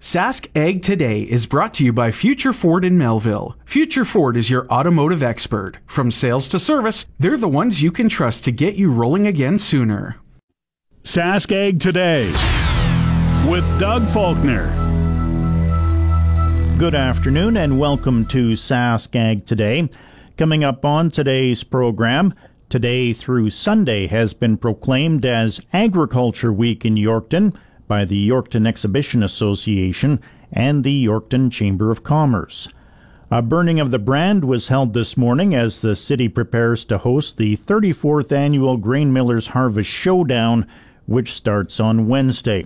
Sask Ag Today is brought to you by Future Ford in Melville. Future Ford is your automotive expert. From sales to service, they're the ones you can trust to get you rolling again sooner. Sask Ag Today with Doug Faulkner. Good afternoon and welcome to Sask Ag Today. Coming up on today's program, today through Sunday has been proclaimed as Agriculture Week in Yorkton by the Yorkton Exhibition Association and the Yorkton Chamber of Commerce. A burning of the brand was held this morning as the city prepares to host the 34th annual Grain Millers Harvest Showdown, which starts on Wednesday.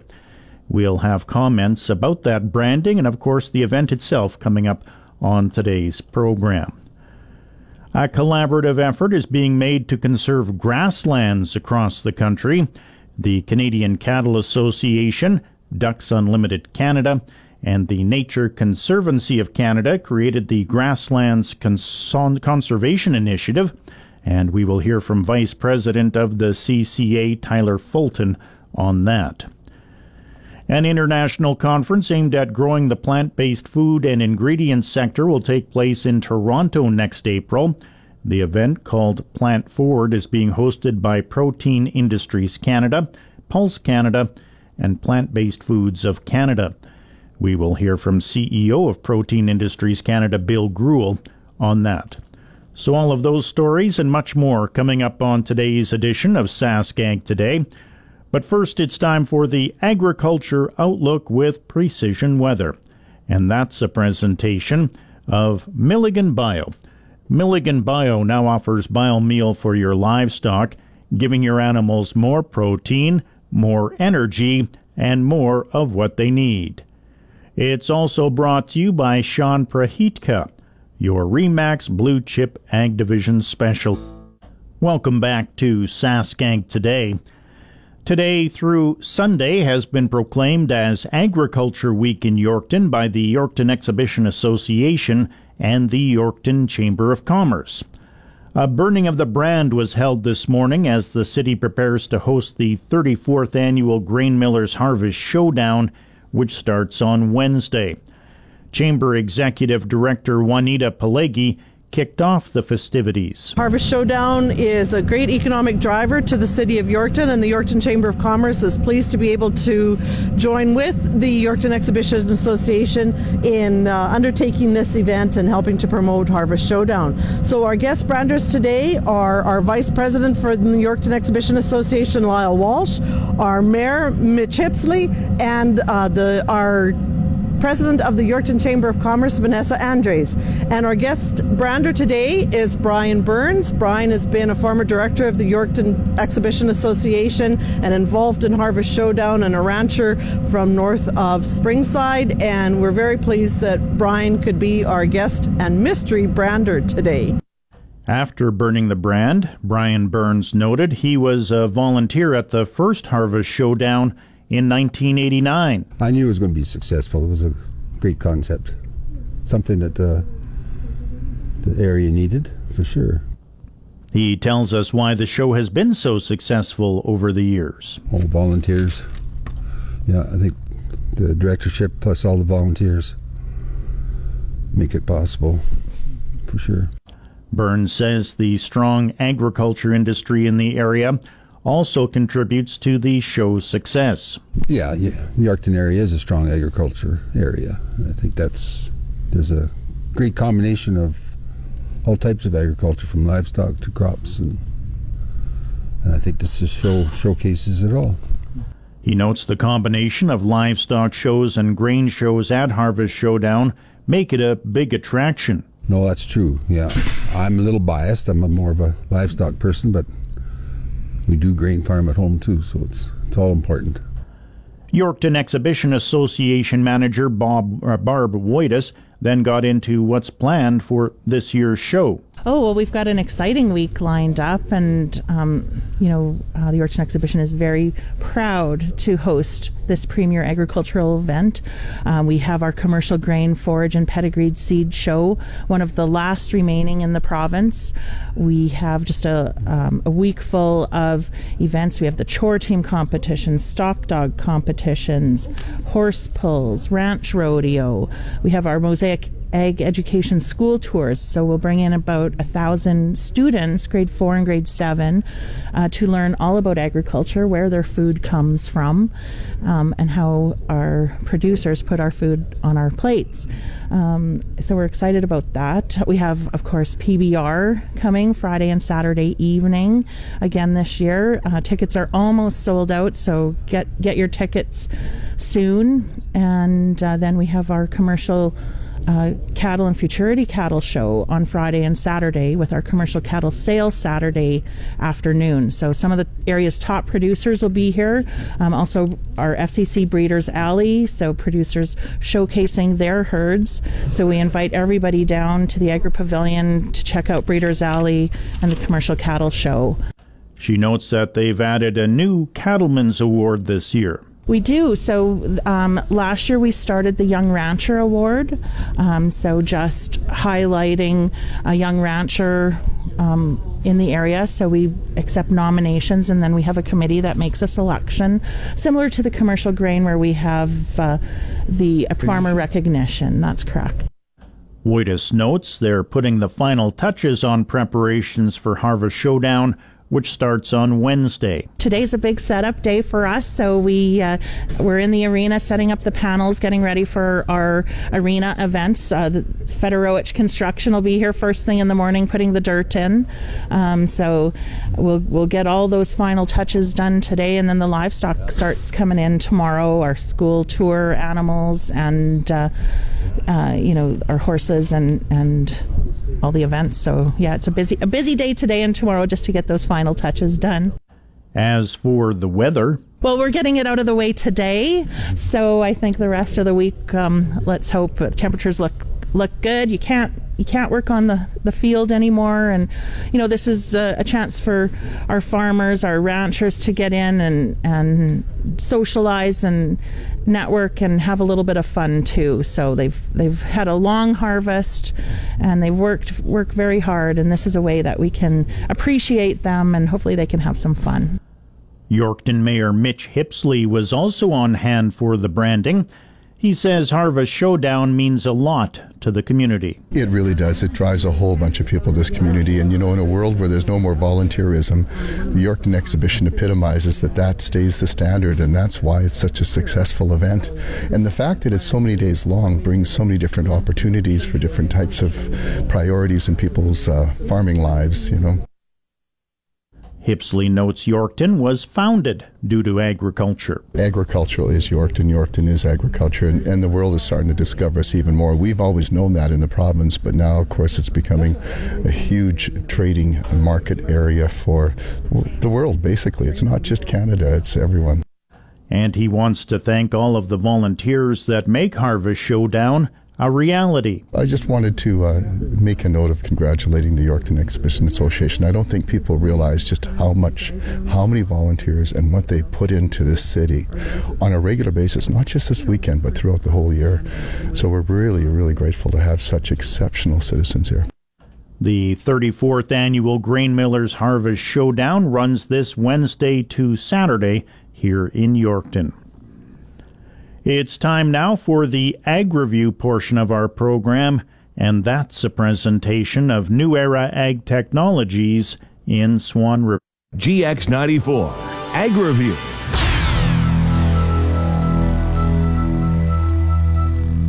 We'll have comments about that branding and, of course, the event itself coming up on today's program. A collaborative effort is being made to conserve grasslands across the country. The Canadian Cattle Association, Ducks Unlimited Canada, and the Nature Conservancy of Canada created the Grasslands Cons- Conservation Initiative, and we will hear from Vice President of the CCA, Tyler Fulton, on that. An international conference aimed at growing the plant based food and ingredients sector will take place in Toronto next April. The event, called Plant Forward, is being hosted by Protein Industries Canada, Pulse Canada, and Plant Based Foods of Canada. We will hear from CEO of Protein Industries Canada, Bill Greuel, on that. So, all of those stories and much more coming up on today's edition of SaskAg Today. But first, it's time for the Agriculture Outlook with Precision Weather. And that's a presentation of Milligan Bio Milligan Bio now offers biomeal for your livestock, giving your animals more protein, more energy, and more of what they need. It's also brought to you by Sean Prahitka, your Remax Blue Chip Ag Division Special. Welcome back to SaskAg Today. Today through Sunday has been proclaimed as Agriculture Week in Yorkton by the Yorkton Exhibition Association and the Yorkton Chamber of Commerce. A burning of the brand was held this morning as the city prepares to host the 34th annual Grain Millers Harvest Showdown, which starts on Wednesday. Chamber Executive Director Juanita Polegi kicked off the festivities. Harvest Showdown is a great economic driver to the city of Yorkton, and the Yorkton Chamber of Commerce is pleased to be able to join with the Yorkton Exhibition Association in uh, undertaking this event and helping to promote Harvest Showdown. So, our guest branders today are our Vice President for the Yorkton Exhibition Association, Lyle Walsh, our Mayor, Mitch Hippsley, and uh, the our President of the Yorkton Chamber of Commerce, Vanessa Andres. And our guest brander today is Brian Burns. Brian has been a former director of the Yorkton Exhibition Association and involved in Harvest Showdown and a rancher from north of Springside. And we're very pleased that Brian could be our guest and mystery brander today. After burning the brand, Brian Burns noted he was a volunteer at the first Harvest Showdown in 1989. I knew it was going to be successful. It was a great concept, something that uh, the area needed for sure. He tells us why the show has been so successful over the years. All volunteers. Yeah, I think the directorship plus all the volunteers make it possible for sure. Burns says the strong agriculture industry in the area also contributes to the show's success. Yeah, yeah, the Yorkton area is a strong agriculture area. I think that's there's a great combination of all types of agriculture, from livestock to crops, and and I think this just show showcases it all. He notes the combination of livestock shows and grain shows at Harvest Showdown make it a big attraction. No, that's true. Yeah, I'm a little biased. I'm a more of a livestock person, but we do grain farm at home too, so it's it's all important. Yorkton Exhibition Association manager Bob uh, Barb Woitis then got into what's planned for this year's show. Oh, well, we've got an exciting week lined up, and, um, you know, uh, the Yorkton Exhibition is very proud to host this premier agricultural event. Um, we have our commercial grain, forage, and pedigreed seed show, one of the last remaining in the province. We have just a, um, a week full of events. We have the chore team competitions, stock dog competitions, horse pulls, ranch rodeo. We have our mosaic ag education school tours. So we'll bring in about a thousand students, grade four and grade seven, uh, to learn all about agriculture, where their food comes from, um, and how our producers put our food on our plates. Um, so we're excited about that. We have, of course, PBR coming Friday and Saturday evening again this year. Uh, tickets are almost sold out, so get get your tickets soon. And uh, then we have our commercial uh, cattle and futurity cattle show on Friday and Saturday with our commercial cattle sale Saturday afternoon. So some of the area's top producers will be here. Um, also, our FCC Breeders Alley, so producers showcasing their herds. So we invite everybody down to the Agri Pavilion to check out Breeders Alley and the commercial cattle show. She notes that they've added a new Cattlemen's Award this year. We do. So um, last year we started the Young Rancher Award. Um, so just highlighting a young rancher um, in the area. So we accept nominations and then we have a committee that makes a selection, similar to the commercial grain where we have uh, the farmer recognition. That's correct. Woitus notes they're putting the final touches on preparations for Harvest Showdown which starts on Wednesday. Today's a big setup day for us, so we uh, we're in the arena setting up the panels, getting ready for our arena events. Uh, the Federowich Construction will be here first thing in the morning, putting the dirt in. Um, so we'll we'll get all those final touches done today, and then the livestock starts coming in tomorrow. Our school tour animals and uh, uh you know our horses and and all the events. So yeah, it's a busy a busy day today and tomorrow just to get those final touches done. As for the weather, well, we're getting it out of the way today, so I think the rest of the week, um, let's hope the temperatures look look good. You can't you can't work on the, the field anymore. And, you know, this is a, a, chance for our farmers, our ranchers to get in and, and socialize and network and have a little bit of fun too. So they've, they've had a long harvest and they've worked, worked very hard. And this is a way that we can appreciate them and hopefully they can have some fun. Yorkton Mayor Mitch Hippsley was also on hand for the branding. He says Harvest Showdown means a lot to the community. It really does. It drives a whole bunch of people this community. And you know, in a world where there's no more volunteerism, the Yorkton exhibition epitomizes that that stays the standard. And that's why it's such a successful event. And the fact that it's so many days long brings so many different opportunities for different types of priorities in people's uh, farming lives, you know. Hippsley notes Yorkton was founded due to agriculture. Agriculture is Yorkton, Yorkton is agriculture, and, and, the world is starting to discover us even more. We've always known that in the province, but now, of course, it's becoming a huge trading market area for the world, basically. It's not just Canada, it's everyone. And he wants to thank all of the volunteers that make Harvest Showdown a reality. I just wanted to uh, make a note of congratulating the Yorkton Exhibition Association. I don't think people realize just how much, how many volunteers and what they put into this city on a regular basis, not just this weekend, but throughout the whole year. So we're really, really grateful to have such exceptional citizens here. The 34th annual Grain Millers Harvest Showdown runs this Wednesday to Saturday here in Yorkton. It's time now for the Ag Review portion of our program, and that's a presentation of New Era Ag Technologies in Swan River. GX94 Ag Review.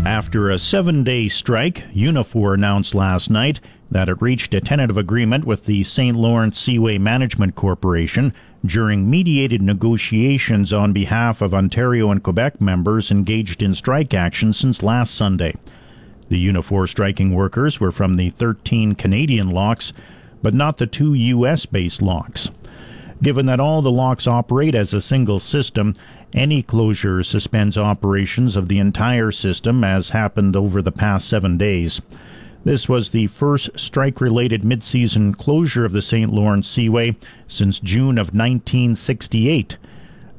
After a seven day strike, Unifor announced last night that it reached a tentative agreement with the St. Lawrence Seaway Management Corporation during mediated negotiations on behalf of Ontario and Quebec members engaged in strike action since last Sunday. The Unifor striking workers were from the 13 Canadian locks, but not the two U.S. based locks. Given that all the locks operate as a single system, any closure suspends operations of the entire system, as happened over the past seven days. This was the first strike related mid season closure of the St. Lawrence Seaway since June of 1968.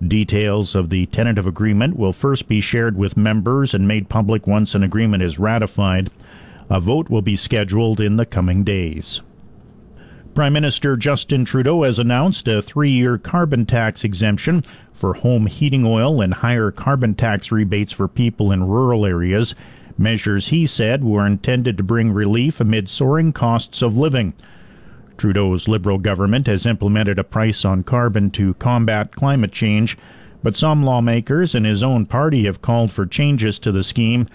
Details of the tentative agreement will first be shared with members and made public once an agreement is ratified. A vote will be scheduled in the coming days. Prime Minister Justin Trudeau has announced a three year carbon tax exemption for home heating oil and higher carbon tax rebates for people in rural areas. Measures, he said, were intended to bring relief amid soaring costs of living. Trudeau's Liberal government has implemented a price on carbon to combat climate change, but some lawmakers in his own party have called for changes to the scheme,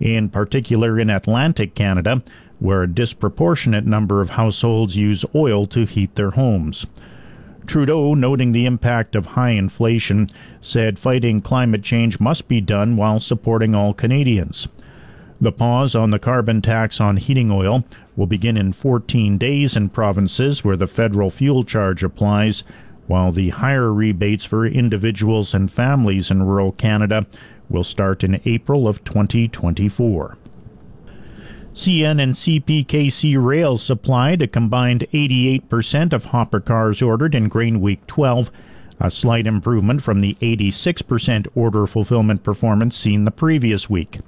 in particular in Atlantic Canada, where a disproportionate number of households use oil to heat their homes. Trudeau, noting the impact of high inflation, said fighting climate change must be done while supporting all Canadians. The pause on the carbon tax on heating oil will begin in 14 days in provinces where the federal fuel charge applies, while the higher rebates for individuals and families in rural Canada will start in April of 2024. CN and CPKC Rail supplied a combined 88% of hopper cars ordered in Grain Week 12, a slight improvement from the 86% order fulfillment performance seen the previous week.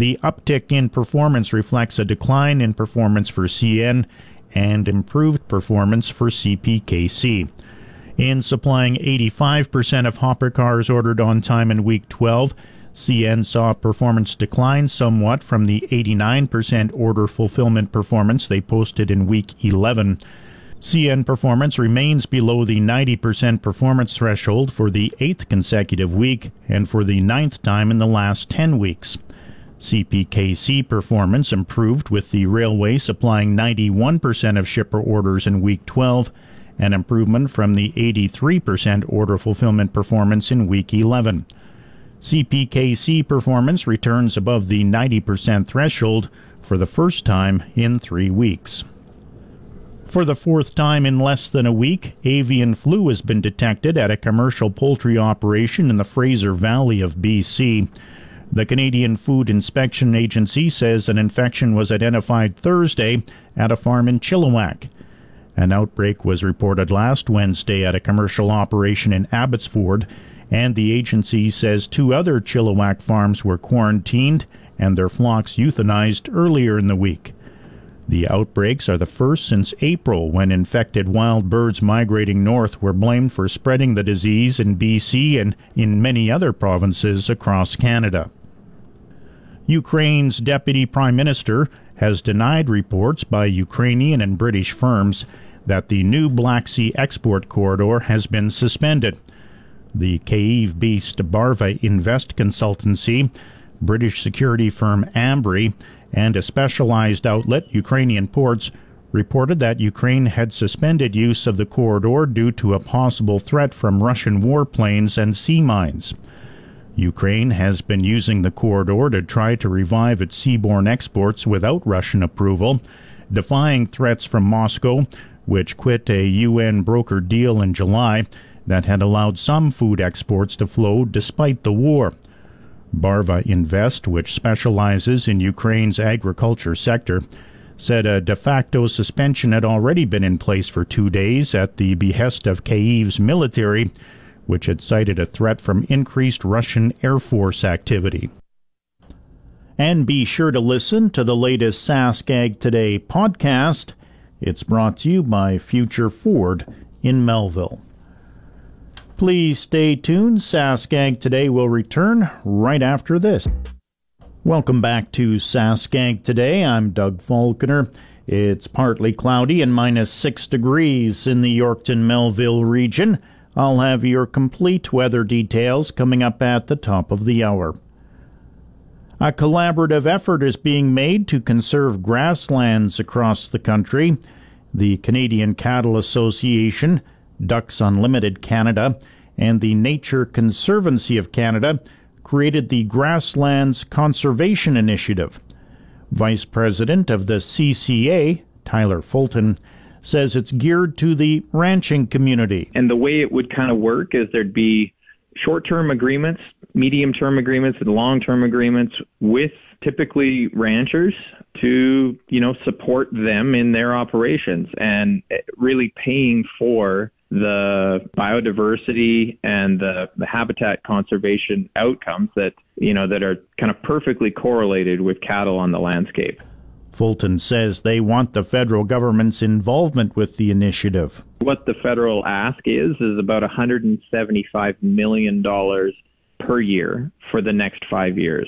The uptick in performance reflects a decline in performance for CN and improved performance for CPKC. In supplying 85% of hopper cars ordered on time in week 12, CN saw performance decline somewhat from the 89% order fulfillment performance they posted in week 11. CN performance remains below the 90% performance threshold for the eighth consecutive week and for the ninth time in the last 10 weeks. CPKC performance improved with the railway supplying 91% of shipper orders in week 12, an improvement from the 83% order fulfillment performance in week 11. CPKC performance returns above the 90% threshold for the first time in three weeks. For the fourth time in less than a week, avian flu has been detected at a commercial poultry operation in the Fraser Valley of BC. The Canadian Food Inspection Agency says an infection was identified Thursday at a farm in Chilliwack. An outbreak was reported last Wednesday at a commercial operation in Abbotsford and the agency says two other Chilliwack farms were quarantined and their flocks euthanized earlier in the week. The outbreaks are the first since April when infected wild birds migrating north were blamed for spreading the disease in BC and in many other provinces across Canada. Ukraine's deputy prime minister has denied reports by Ukrainian and British firms that the new Black Sea export corridor has been suspended the Kyiv based Barva Invest consultancy, British security firm Ambrey, and a specialized outlet, Ukrainian Ports, reported that Ukraine had suspended use of the corridor due to a possible threat from Russian warplanes and sea mines. Ukraine has been using the corridor to try to revive its seaborne exports without Russian approval, defying threats from Moscow, which quit a UN brokered deal in July that had allowed some food exports to flow despite the war. Barva Invest, which specializes in Ukraine's agriculture sector, said a de facto suspension had already been in place for two days at the behest of Kyiv's military, which had cited a threat from increased Russian Air Force activity. And be sure to listen to the latest SaskAg Today podcast. It's brought to you by Future Ford in Melville. Please stay tuned. Saskag Today will return right after this. Welcome back to Saskag Today. I'm Doug Falconer. It's partly cloudy and minus 6 degrees in the Yorkton Melville region. I'll have your complete weather details coming up at the top of the hour. A collaborative effort is being made to conserve grasslands across the country. The Canadian Cattle Association Ducks Unlimited Canada, and the Nature Conservancy of Canada created the Grasslands Conservation Initiative. Vice President of the CCA, Tyler Fulton, says it's geared to the ranching community. And the way it would kind of work is there'd be short term agreements, medium term agreements, and long term agreements with typically ranchers to, you know, support them in their operations and really paying for the biodiversity and the, the habitat conservation outcomes that, you know, that are kind of perfectly correlated with cattle on the landscape. Fulton says they want the federal government's involvement with the initiative. What the federal ask is is about $175 million per year for the next five years.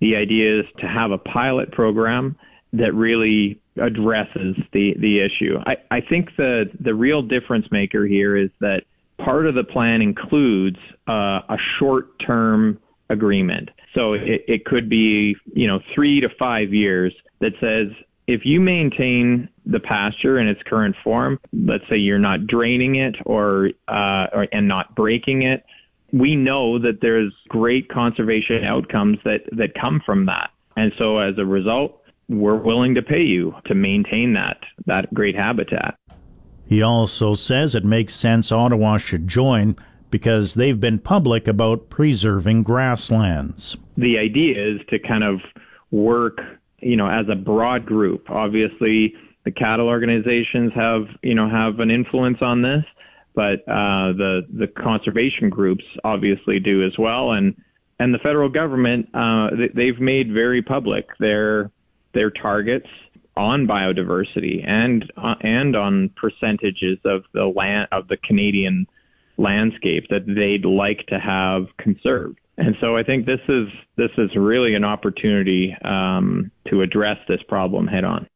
The idea is to have a pilot program that really addresses the, the issue. I, I think the, the real difference maker here is that part of the plan includes uh, a short term agreement. So it, it could be, you know, three to five years that says if you maintain the pasture in its current form, let's say you're not draining it or, uh, or and not breaking it, we know that there's great conservation outcomes that, that come from that. And so as a result, we're willing to pay you to maintain that, that great habitat. He also says it makes sense Ottawa should join because they've been public about preserving grasslands. The idea is to kind of work, you know, as a broad group. Obviously, the cattle organizations have, you know, have an influence on this, but uh, the the conservation groups obviously do as well, and and the federal government uh, they've made very public their their targets on biodiversity and uh, and on percentages of the land of the Canadian landscape that they'd like to have conserved. And so I think this is this is really an opportunity um, to address this problem head on.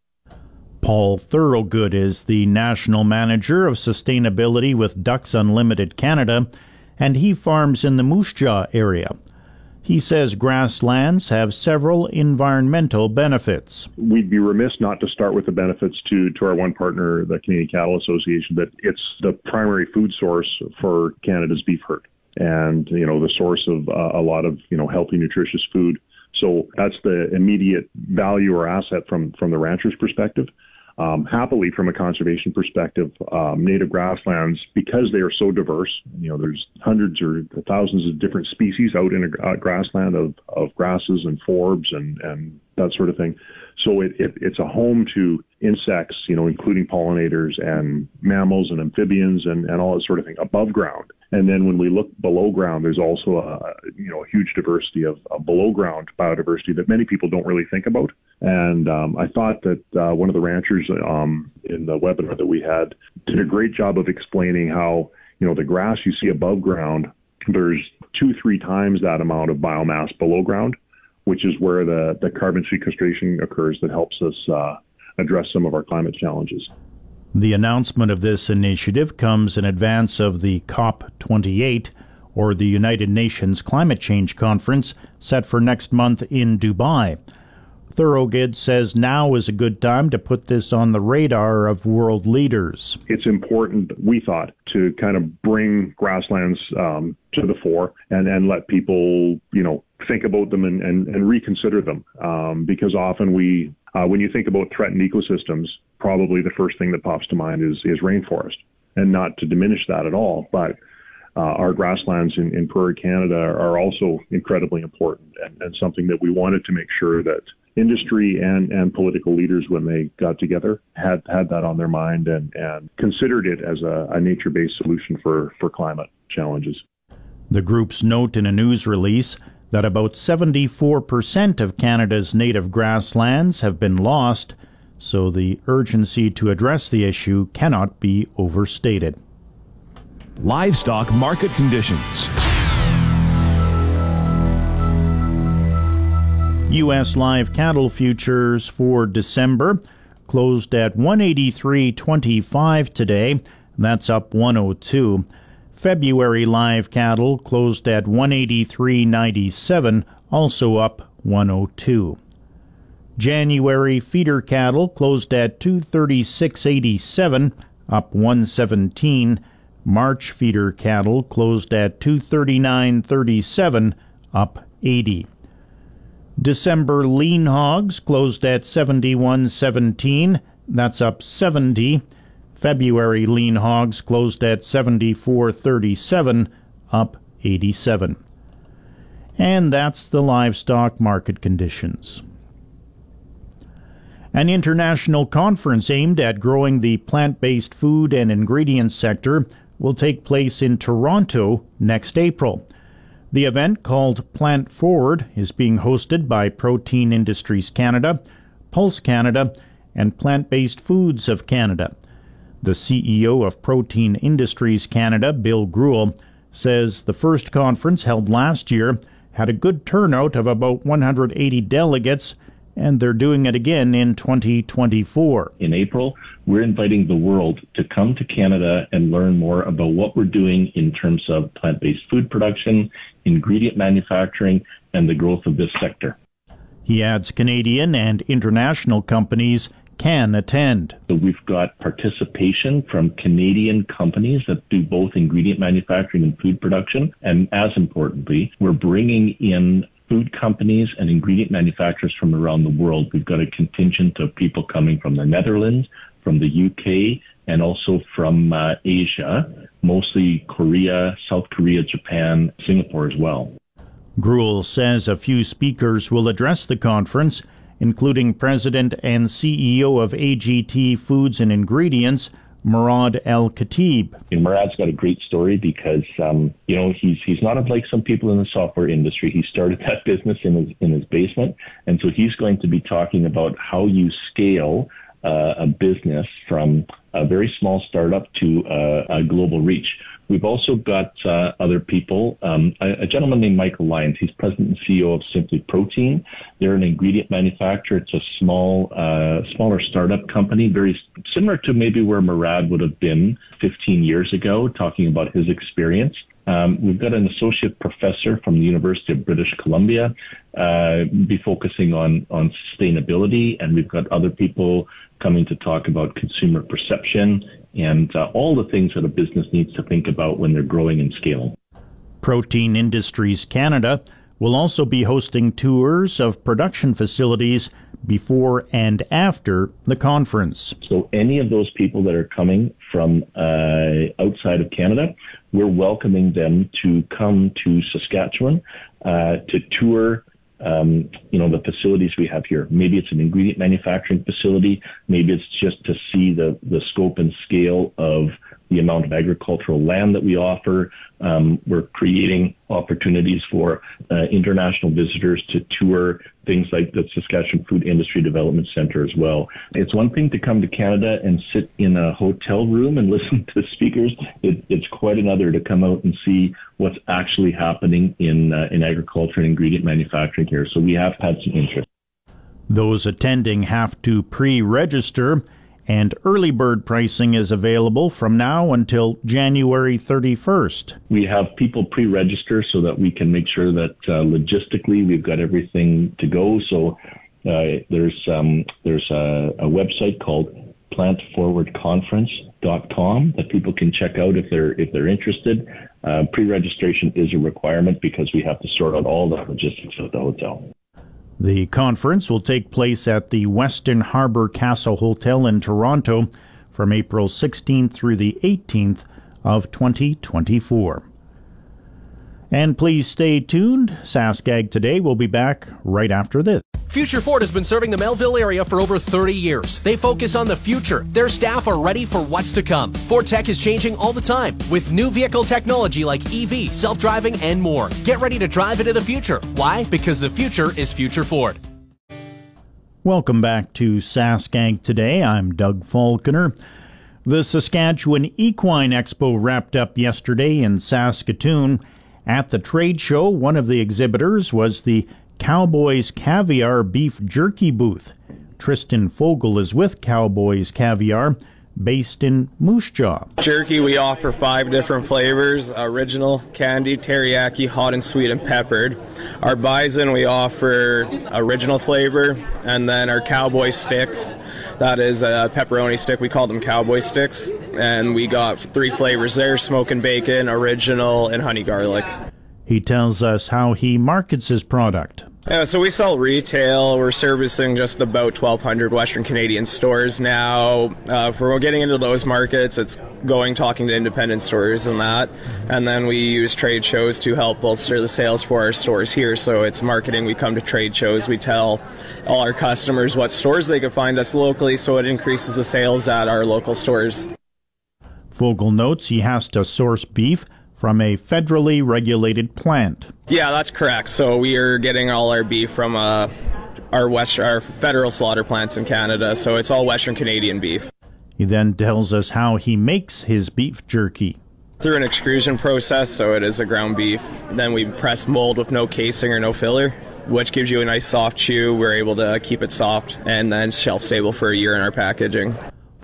Paul Thorogood is the national manager of sustainability with Ducks Unlimited Canada, and he farms in the Moose Jaw area. He says grasslands have several environmental benefits. We'd be remiss not to start with the benefits to, to our one partner, the Canadian Cattle Association, that it's the primary food source for Canada's beef herd and, you know, the source of uh, a lot of, you know, healthy, nutritious food. So that's the immediate value or asset from, from the rancher's perspective. Um, happily, from a conservation perspective, um, native grasslands, because they are so diverse, you know, there's hundreds or thousands of different species out in a uh, grassland of, of grasses and forbs and, and that sort of thing. So it, it, it's a home to insects, you know, including pollinators and mammals and amphibians and, and all that sort of thing above ground. And then when we look below ground, there's also a you know a huge diversity of, of below ground biodiversity that many people don't really think about. And um, I thought that uh, one of the ranchers um, in the webinar that we had did a great job of explaining how you know the grass you see above ground, there's two three times that amount of biomass below ground, which is where the the carbon sequestration occurs that helps us uh, address some of our climate challenges. The announcement of this initiative comes in advance of the COP28, or the United Nations Climate Change Conference, set for next month in Dubai. Thorogood says now is a good time to put this on the radar of world leaders. It's important, we thought, to kind of bring grasslands um, to the fore and, and let people, you know, think about them and, and, and reconsider them. Um, because often we, uh, when you think about threatened ecosystems, probably the first thing that pops to mind is, is rainforest. And not to diminish that at all, but uh, our grasslands in, in prairie Canada are also incredibly important and, and something that we wanted to make sure that industry and, and political leaders, when they got together, had, had that on their mind and, and considered it as a, a nature based solution for, for climate challenges. The groups note in a news release that about 74% of Canada's native grasslands have been lost, so the urgency to address the issue cannot be overstated. Livestock market conditions. U.S. live cattle futures for December closed at 183.25 today. That's up 102. February live cattle closed at 183.97, also up 102. January feeder cattle closed at 236.87, up 117. March feeder cattle closed at 239.37, up 80. December lean hogs closed at 71.17, that's up 70. February lean hogs closed at 74.37, up 87. And that's the livestock market conditions. An international conference aimed at growing the plant based food and ingredients sector will take place in Toronto next April. The event, called Plant Forward, is being hosted by Protein Industries Canada, Pulse Canada, and Plant Based Foods of Canada. The CEO of Protein Industries Canada, Bill Greuel, says the first conference held last year had a good turnout of about 180 delegates and they're doing it again in 2024. In April, we're inviting the world to come to Canada and learn more about what we're doing in terms of plant based food production, ingredient manufacturing, and the growth of this sector. He adds Canadian and international companies can attend. So we've got participation from Canadian companies that do both ingredient manufacturing and food production. And as importantly, we're bringing in food companies and ingredient manufacturers from around the world. We've got a contingent of people coming from the Netherlands, from the UK, and also from uh, Asia, mostly Korea, South Korea, Japan, Singapore as well. Greuel says a few speakers will address the conference, including President and CEO of AGT Foods and Ingredients, Murad Al-Katib. Murad's got a great story because um, you know he's he's not unlike some people in the software industry. He started that business in his in his basement, and so he's going to be talking about how you scale uh, a business from a very small startup to uh, a global reach. We've also got uh, other people. Um, a, a, gentleman named Michael Lyons. He's president and CEO of Simply Protein. They're an ingredient manufacturer. It's a small, uh, smaller startup company, very similar to maybe where Murad would have been 15 years ago, talking about his experience. Um, we've got an associate professor from the University of British Columbia, uh, be focusing on on sustainability, and we've got other people coming to talk about consumer perception and uh, all the things that a business needs to think about when they're growing and scaling. Protein Industries Canada will also be hosting tours of production facilities before and after the conference. So, any of those people that are coming from uh, outside of Canada, we're welcoming them to come to Saskatchewan uh, to tour um, you know, the facilities we have here. Maybe it's an ingredient manufacturing facility. Maybe it's just to see the, the scope and scale of the amount of agricultural land that we offer. Um, we're creating opportunities for uh, international visitors to tour things like the Saskatchewan Food Industry Development Center as well. It's one thing to come to Canada and sit in a hotel room and listen to speakers. It, it's quite another to come out and see what's actually happening in uh, in agriculture and ingredient manufacturing here. So we have had some interest. Those attending have to pre-register and early bird pricing is available from now until January 31st. We have people pre register so that we can make sure that uh, logistically we've got everything to go. So uh, there's, um, there's a, a, website called plantforwardconference.com that people can check out if they're, if they're interested. Uh, pre registration is a requirement because we have to sort out all the logistics of the hotel. The conference will take place at the Westin Harbor Castle Hotel in Toronto from April 16th through the 18th of 2024. And please stay tuned. SaskAg Today will be back right after this. Future Ford has been serving the Melville area for over 30 years. They focus on the future. Their staff are ready for what's to come. Ford Tech is changing all the time with new vehicle technology like EV, self driving, and more. Get ready to drive into the future. Why? Because the future is Future Ford. Welcome back to SaskAg Today. I'm Doug Falconer. The Saskatchewan Equine Expo wrapped up yesterday in Saskatoon. At the trade show, one of the exhibitors was the Cowboys Caviar Beef Jerky booth. Tristan Fogel is with Cowboys Caviar based in Moose Jaw. Jerky, we offer five different flavors original, candy, teriyaki, hot and sweet, and peppered. Our bison, we offer original flavor, and then our cowboy sticks. That is a pepperoni stick. We call them cowboy sticks. And we got three flavors there smoke bacon, original, and honey garlic. He tells us how he markets his product. Yeah, so we sell retail. We're servicing just about 1,200 Western Canadian stores now. Uh, we're getting into those markets, it's going talking to independent stores and that. And then we use trade shows to help bolster the sales for our stores here. So it's marketing. We come to trade shows. We tell all our customers what stores they can find us locally, so it increases the sales at our local stores. Vogel notes he has to source beef from a federally regulated plant. Yeah, that's correct. So we are getting all our beef from uh, our west our federal slaughter plants in Canada. So it's all Western Canadian beef. He then tells us how he makes his beef jerky. Through an extrusion process, so it is a ground beef. Then we press mold with no casing or no filler, which gives you a nice soft chew. We're able to keep it soft and then shelf stable for a year in our packaging.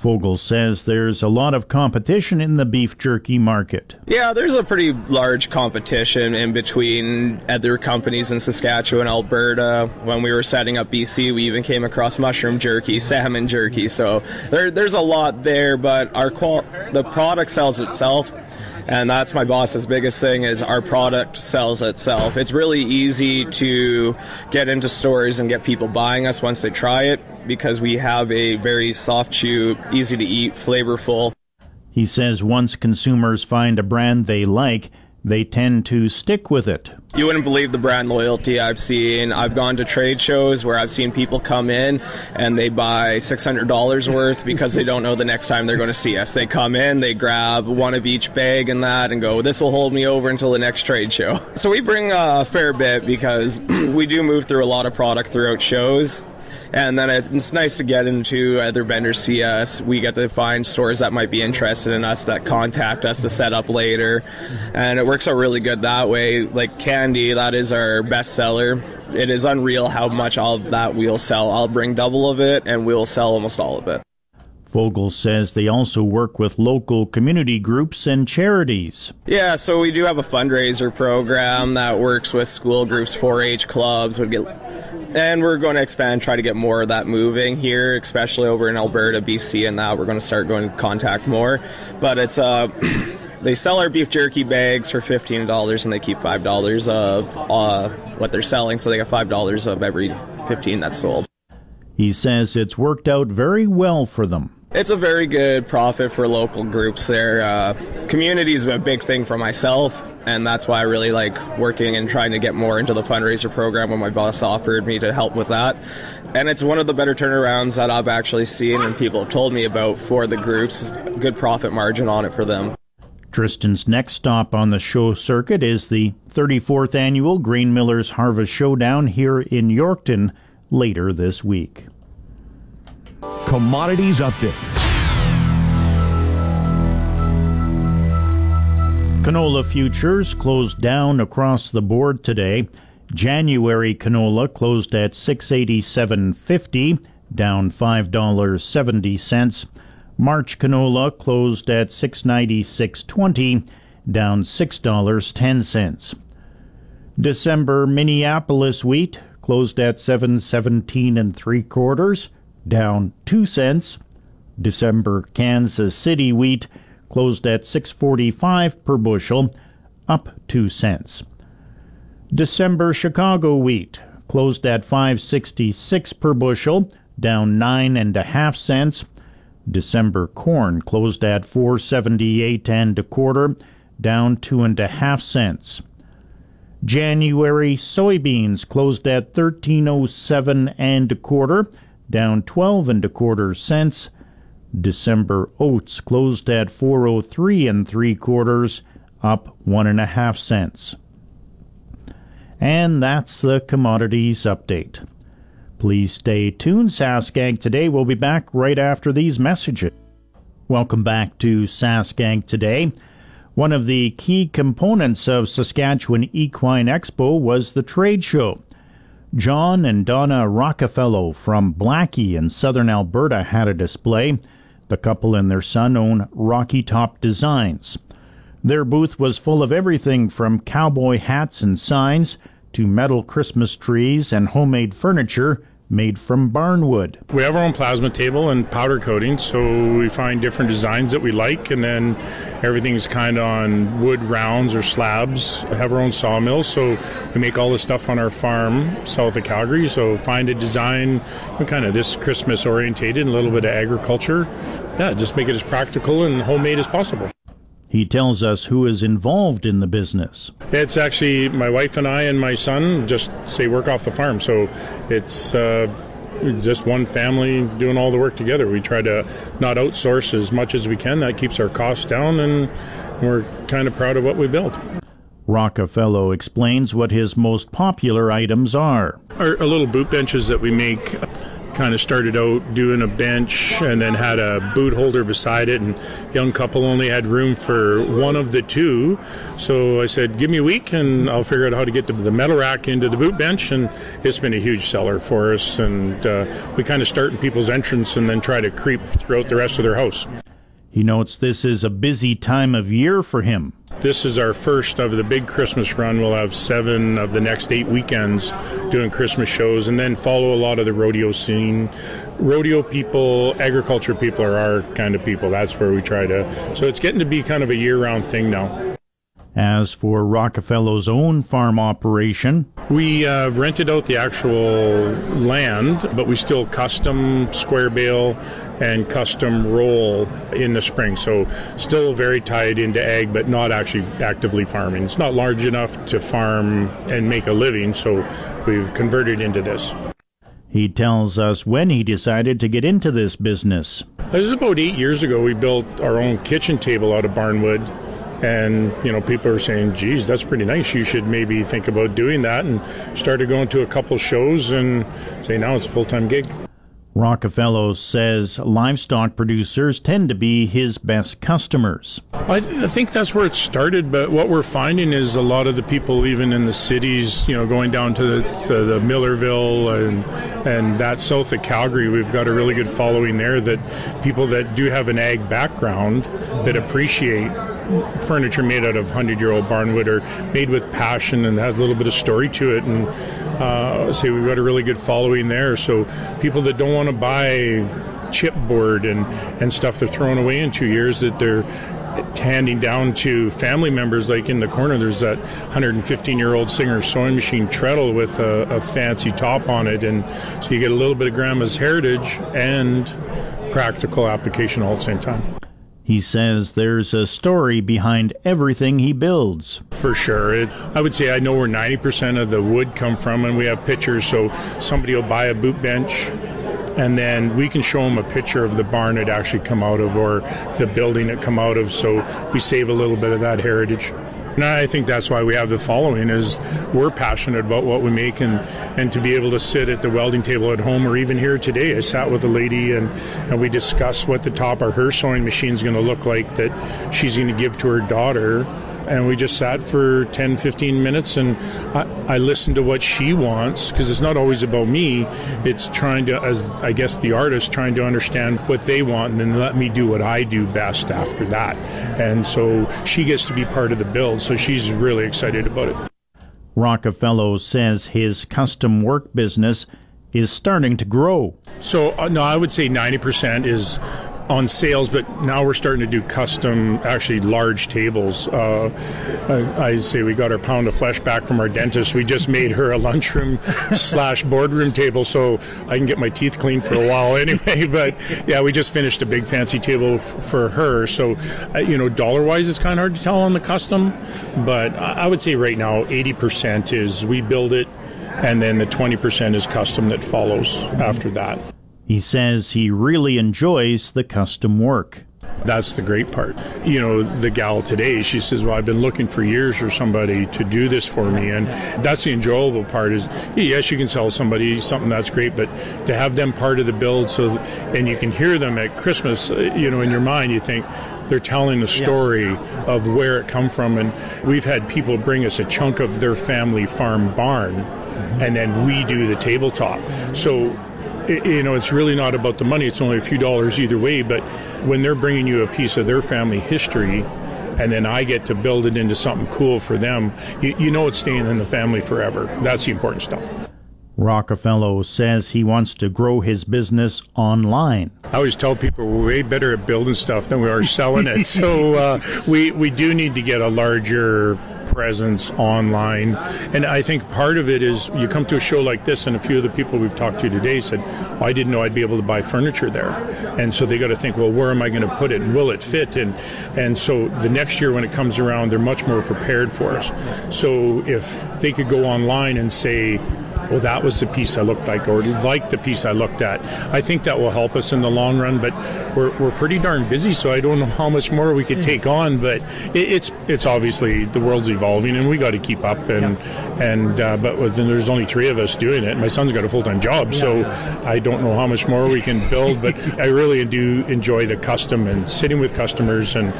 Vogel says there's a lot of competition in the beef jerky market. Yeah, there's a pretty large competition in between other companies in Saskatchewan, Alberta. When we were setting up BC, we even came across mushroom jerky, salmon jerky. So there, there's a lot there, but our qual- the product sells itself and that's my boss's biggest thing is our product sells itself. It's really easy to get into stores and get people buying us once they try it because we have a very soft chew easy to eat flavorful. He says once consumers find a brand they like they tend to stick with it. You wouldn't believe the brand loyalty I've seen. I've gone to trade shows where I've seen people come in and they buy $600 worth because they don't know the next time they're going to see us. They come in, they grab one of each bag and that and go, this will hold me over until the next trade show. So we bring a fair bit because we do move through a lot of product throughout shows and then it's nice to get into other vendors see us. We get to find stores that might be interested in us that contact us to set up later, and it works out really good that way. Like candy, that is our best seller. It is unreal how much all of that we'll sell. I'll bring double of it, and we'll sell almost all of it. Vogel says they also work with local community groups and charities. Yeah, so we do have a fundraiser program that works with school groups, 4-H clubs, would get and we're going to expand, try to get more of that moving here, especially over in Alberta, BC, and that we're going to start going to contact more. But it's uh, they sell our beef jerky bags for fifteen dollars, and they keep five dollars of uh, what they're selling, so they get five dollars of every fifteen that's sold. He says it's worked out very well for them. It's a very good profit for local groups there. Uh, community is a big thing for myself, and that's why I really like working and trying to get more into the fundraiser program when my boss offered me to help with that. And it's one of the better turnarounds that I've actually seen and people have told me about for the groups. Good profit margin on it for them. Tristan's next stop on the show circuit is the 34th annual Grain Millers Harvest Showdown here in Yorkton later this week. Commodities Update. Canola futures closed down across the board today. January canola closed at 687.50, down $5.70. March canola closed at 696.20, down $6.10. December Minneapolis wheat closed at 717 and 3 quarters, down 2 cents. December Kansas City wheat closed at 645 per bushel, up 2 cents. December Chicago wheat closed at 566 per bushel, down nine and a half cents. December corn closed at 478 and a quarter, down two and a half cents. January soybeans closed at 1307 and a quarter, down 12 and a quarter cents. December oats closed at 403 and three quarters, up one and a half cents. And that's the commodities update. Please stay tuned. Saskag Today We'll be back right after these messages. Welcome back to Saskag Today. One of the key components of Saskatchewan Equine Expo was the trade show. John and Donna Rockefeller from Blackie in southern Alberta had a display. The couple and their son own Rocky Top Designs. Their booth was full of everything from cowboy hats and signs to metal Christmas trees and homemade furniture made from barnwood. We have our own plasma table and powder coating, so we find different designs that we like, and then everything's kind of on wood rounds or slabs. We have our own sawmill, so we make all the stuff on our farm south of Calgary. So find a design, kind of this Christmas orientated, a little bit of agriculture. Yeah, just make it as practical and homemade as possible. He tells us who is involved in the business. It's actually my wife and I and my son just say work off the farm. So it's uh, just one family doing all the work together. We try to not outsource as much as we can. That keeps our costs down, and we're kind of proud of what we built. Rockefeller explains what his most popular items are. Our, our little boot benches that we make kind of started out doing a bench and then had a boot holder beside it and young couple only had room for one of the two. So i said give me a week and i'll figure out how to get the metal rack into the boot bench and it's been a huge seller for us and uh, we kind of start in people's entrance and then try to creep throughout the rest of their house he notes this is a busy time of year for him this is our first of the big Christmas run. We'll have seven of the next eight weekends doing Christmas shows and then follow a lot of the rodeo scene. Rodeo people, agriculture people are our kind of people. That's where we try to. So it's getting to be kind of a year round thing now. As for Rockefeller's own farm operation, we uh, rented out the actual land, but we still custom square bale and custom roll in the spring. So still very tied into ag, but not actually actively farming. It's not large enough to farm and make a living, so we've converted into this. He tells us when he decided to get into this business. This is about eight years ago. We built our own kitchen table out of barnwood and you know people are saying geez that's pretty nice you should maybe think about doing that and started going to a couple shows and say now it's a full-time gig Rockefeller says livestock producers tend to be his best customers. I, th- I, think that's where it started, but what we're finding is a lot of the people, even in the cities, you know, going down to the, to the Millarville and and that south of Calgary, we've got a really good following there. That people that do have an ag background that appreciate furniture made out of 100 year old barnwood or made with passion and has a little bit of story to it. And uh, say we've got a really good following there. So people that don't want to buy chipboard and, and stuff they're throwing away in two years that they're handing down to family members like in the corner there's that 115 year old singer sewing machine treadle with a, a, fancy top on it and so you get a little bit of grandma's heritage and practical application all at the same time he says there's a story behind everything he builds. For sure. It, I would say I know where 90% of the wood come from, and we have pictures. So somebody will buy a boot bench, and then we can show them a picture of the barn it actually come out of or the building it come out of. So we save a little bit of that heritage. And I think that's why we have the following is we're passionate about what we make and, and to be able to sit at the welding table at home or even here today. I sat with a lady and, and we discussed what the top of her sewing machine is going to look like that she's going to give to her daughter and we just sat for 10 15 minutes and i, I listened to what she wants because it's not always about me. It's trying to as i guess the artist trying to understand what they want and then let me do what i do best after that. And so she gets to be part of the build so she's really excited about it. Rockefeller says his custom work business is starting to grow. So uh, no i would say 90% is on sales, but now we're starting to do custom, actually large tables. Uh, I, I, say we got our pound of flesh back from our dentist. We just made her a lunchroom slash boardroom table, so I can get my teeth cleaned for a while anyway. But yeah, we just finished a big fancy table f- for her. So uh, you know, dollar wise, it's kind of hard to tell on the custom, but I would say right now, eighty percent is we build it, and then the twenty percent is custom that follows after that. He says he really enjoys the custom work. That's the great part. You know, the gal today, she says, Well, I've been looking for years for somebody to do this for me. And that's the enjoyable part is, yes, you can sell somebody something that's great, but to have them part of the build so, and you can hear them at Christmas, uh, you know, in your mind, you think, they're telling the story yeah. of where it come from and we've had people bring us a chunk of their family farm barn and then we do the tabletop so you know, it's really not about the money. It's only a few dollars either way. But when they're bringing you a piece of their family history, and then I get to build it into something cool for them, you, you know it's staying in the family forever. That's the important stuff. Rockefeller says he wants to grow his business online. I always tell people we're way better at building stuff than we are selling it. so uh, we we do need to get a larger presence online. And I think part of it is you come to a show like this, and a few of the people we've talked to today said, oh, I didn't know I'd be able to buy furniture there. And so they got to think, well, where am I going to put it? And will it fit? And, and so the next year when it comes around, they're much more prepared for us. So if they could go online and say, well, that was the piece I looked like, or like the piece I looked at. I think that will help us in the long run, but we're, we're pretty darn busy, so I don't know how much more we could take on. But it, it's it's obviously the world's evolving, and we got to keep up. And yeah. and uh, but then there's only three of us doing it. My son's got a full time job, yeah, so yeah. I don't know how much more we can build. but I really do enjoy the custom and sitting with customers and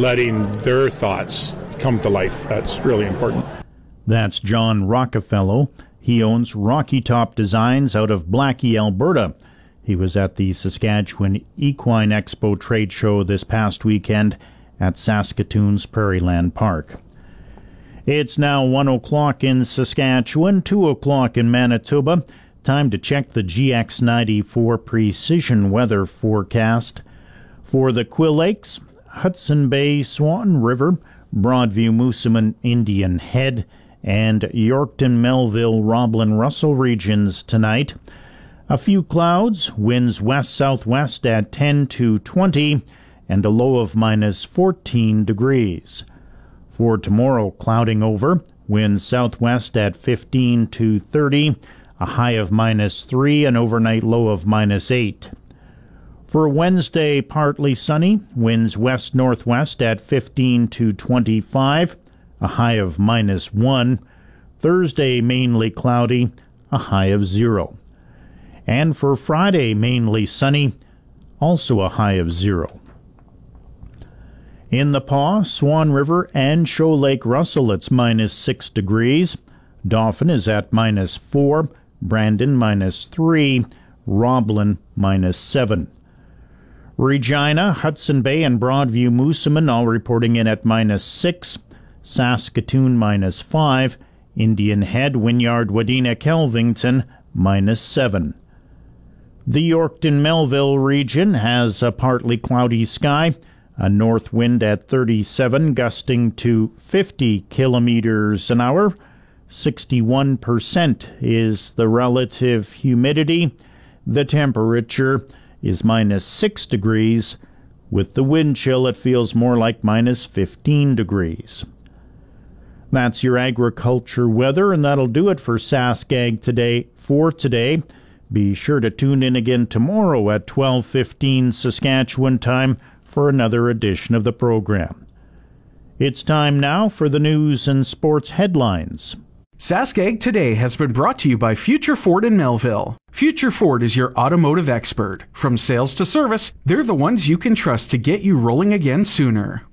letting their thoughts come to life. That's really important. That's John Rockefeller. He owns Rocky Top Designs out of Blackie, Alberta. He was at the Saskatchewan Equine Expo trade show this past weekend at Saskatoon's Prairieland Park. It's now 1 o'clock in Saskatchewan, 2 o'clock in Manitoba. Time to check the GX94 precision weather forecast. For the Quill Lakes, Hudson Bay, Swan River, Broadview, Moosomin, Indian Head, and Yorkton, Melville, Roblin, Russell regions tonight. A few clouds, winds west southwest at 10 to 20, and a low of minus 14 degrees. For tomorrow, clouding over, winds southwest at 15 to 30, a high of minus 3, an overnight low of minus 8. For Wednesday, partly sunny, winds west northwest at 15 to 25, a high of minus 1. Thursday, mainly cloudy, a high of 0. And for Friday, mainly sunny, also a high of 0. In the Pas, Swan River, and Shoal Lake Russell, it's minus 6 degrees. Dauphin is at minus 4. Brandon, minus 3. Roblin, minus 7. Regina, Hudson Bay, and Broadview Moosomin all reporting in at minus 6. Saskatoon minus 5, Indian Head, Wynyard, Wadena, Kelvington minus 7. The Yorkton Melville region has a partly cloudy sky, a north wind at 37, gusting to 50 kilometers an hour. 61% is the relative humidity. The temperature is minus 6 degrees. With the wind chill, it feels more like minus 15 degrees. That's your agriculture weather, and that'll do it for Sask Ag today for today. Be sure to tune in again tomorrow at 12:15 Saskatchewan time for another edition of the program. It's time now for the news and sports headlines. Sask Ag Today has been brought to you by Future Ford in Melville. Future Ford is your automotive expert. From sales to service, they're the ones you can trust to get you rolling again sooner.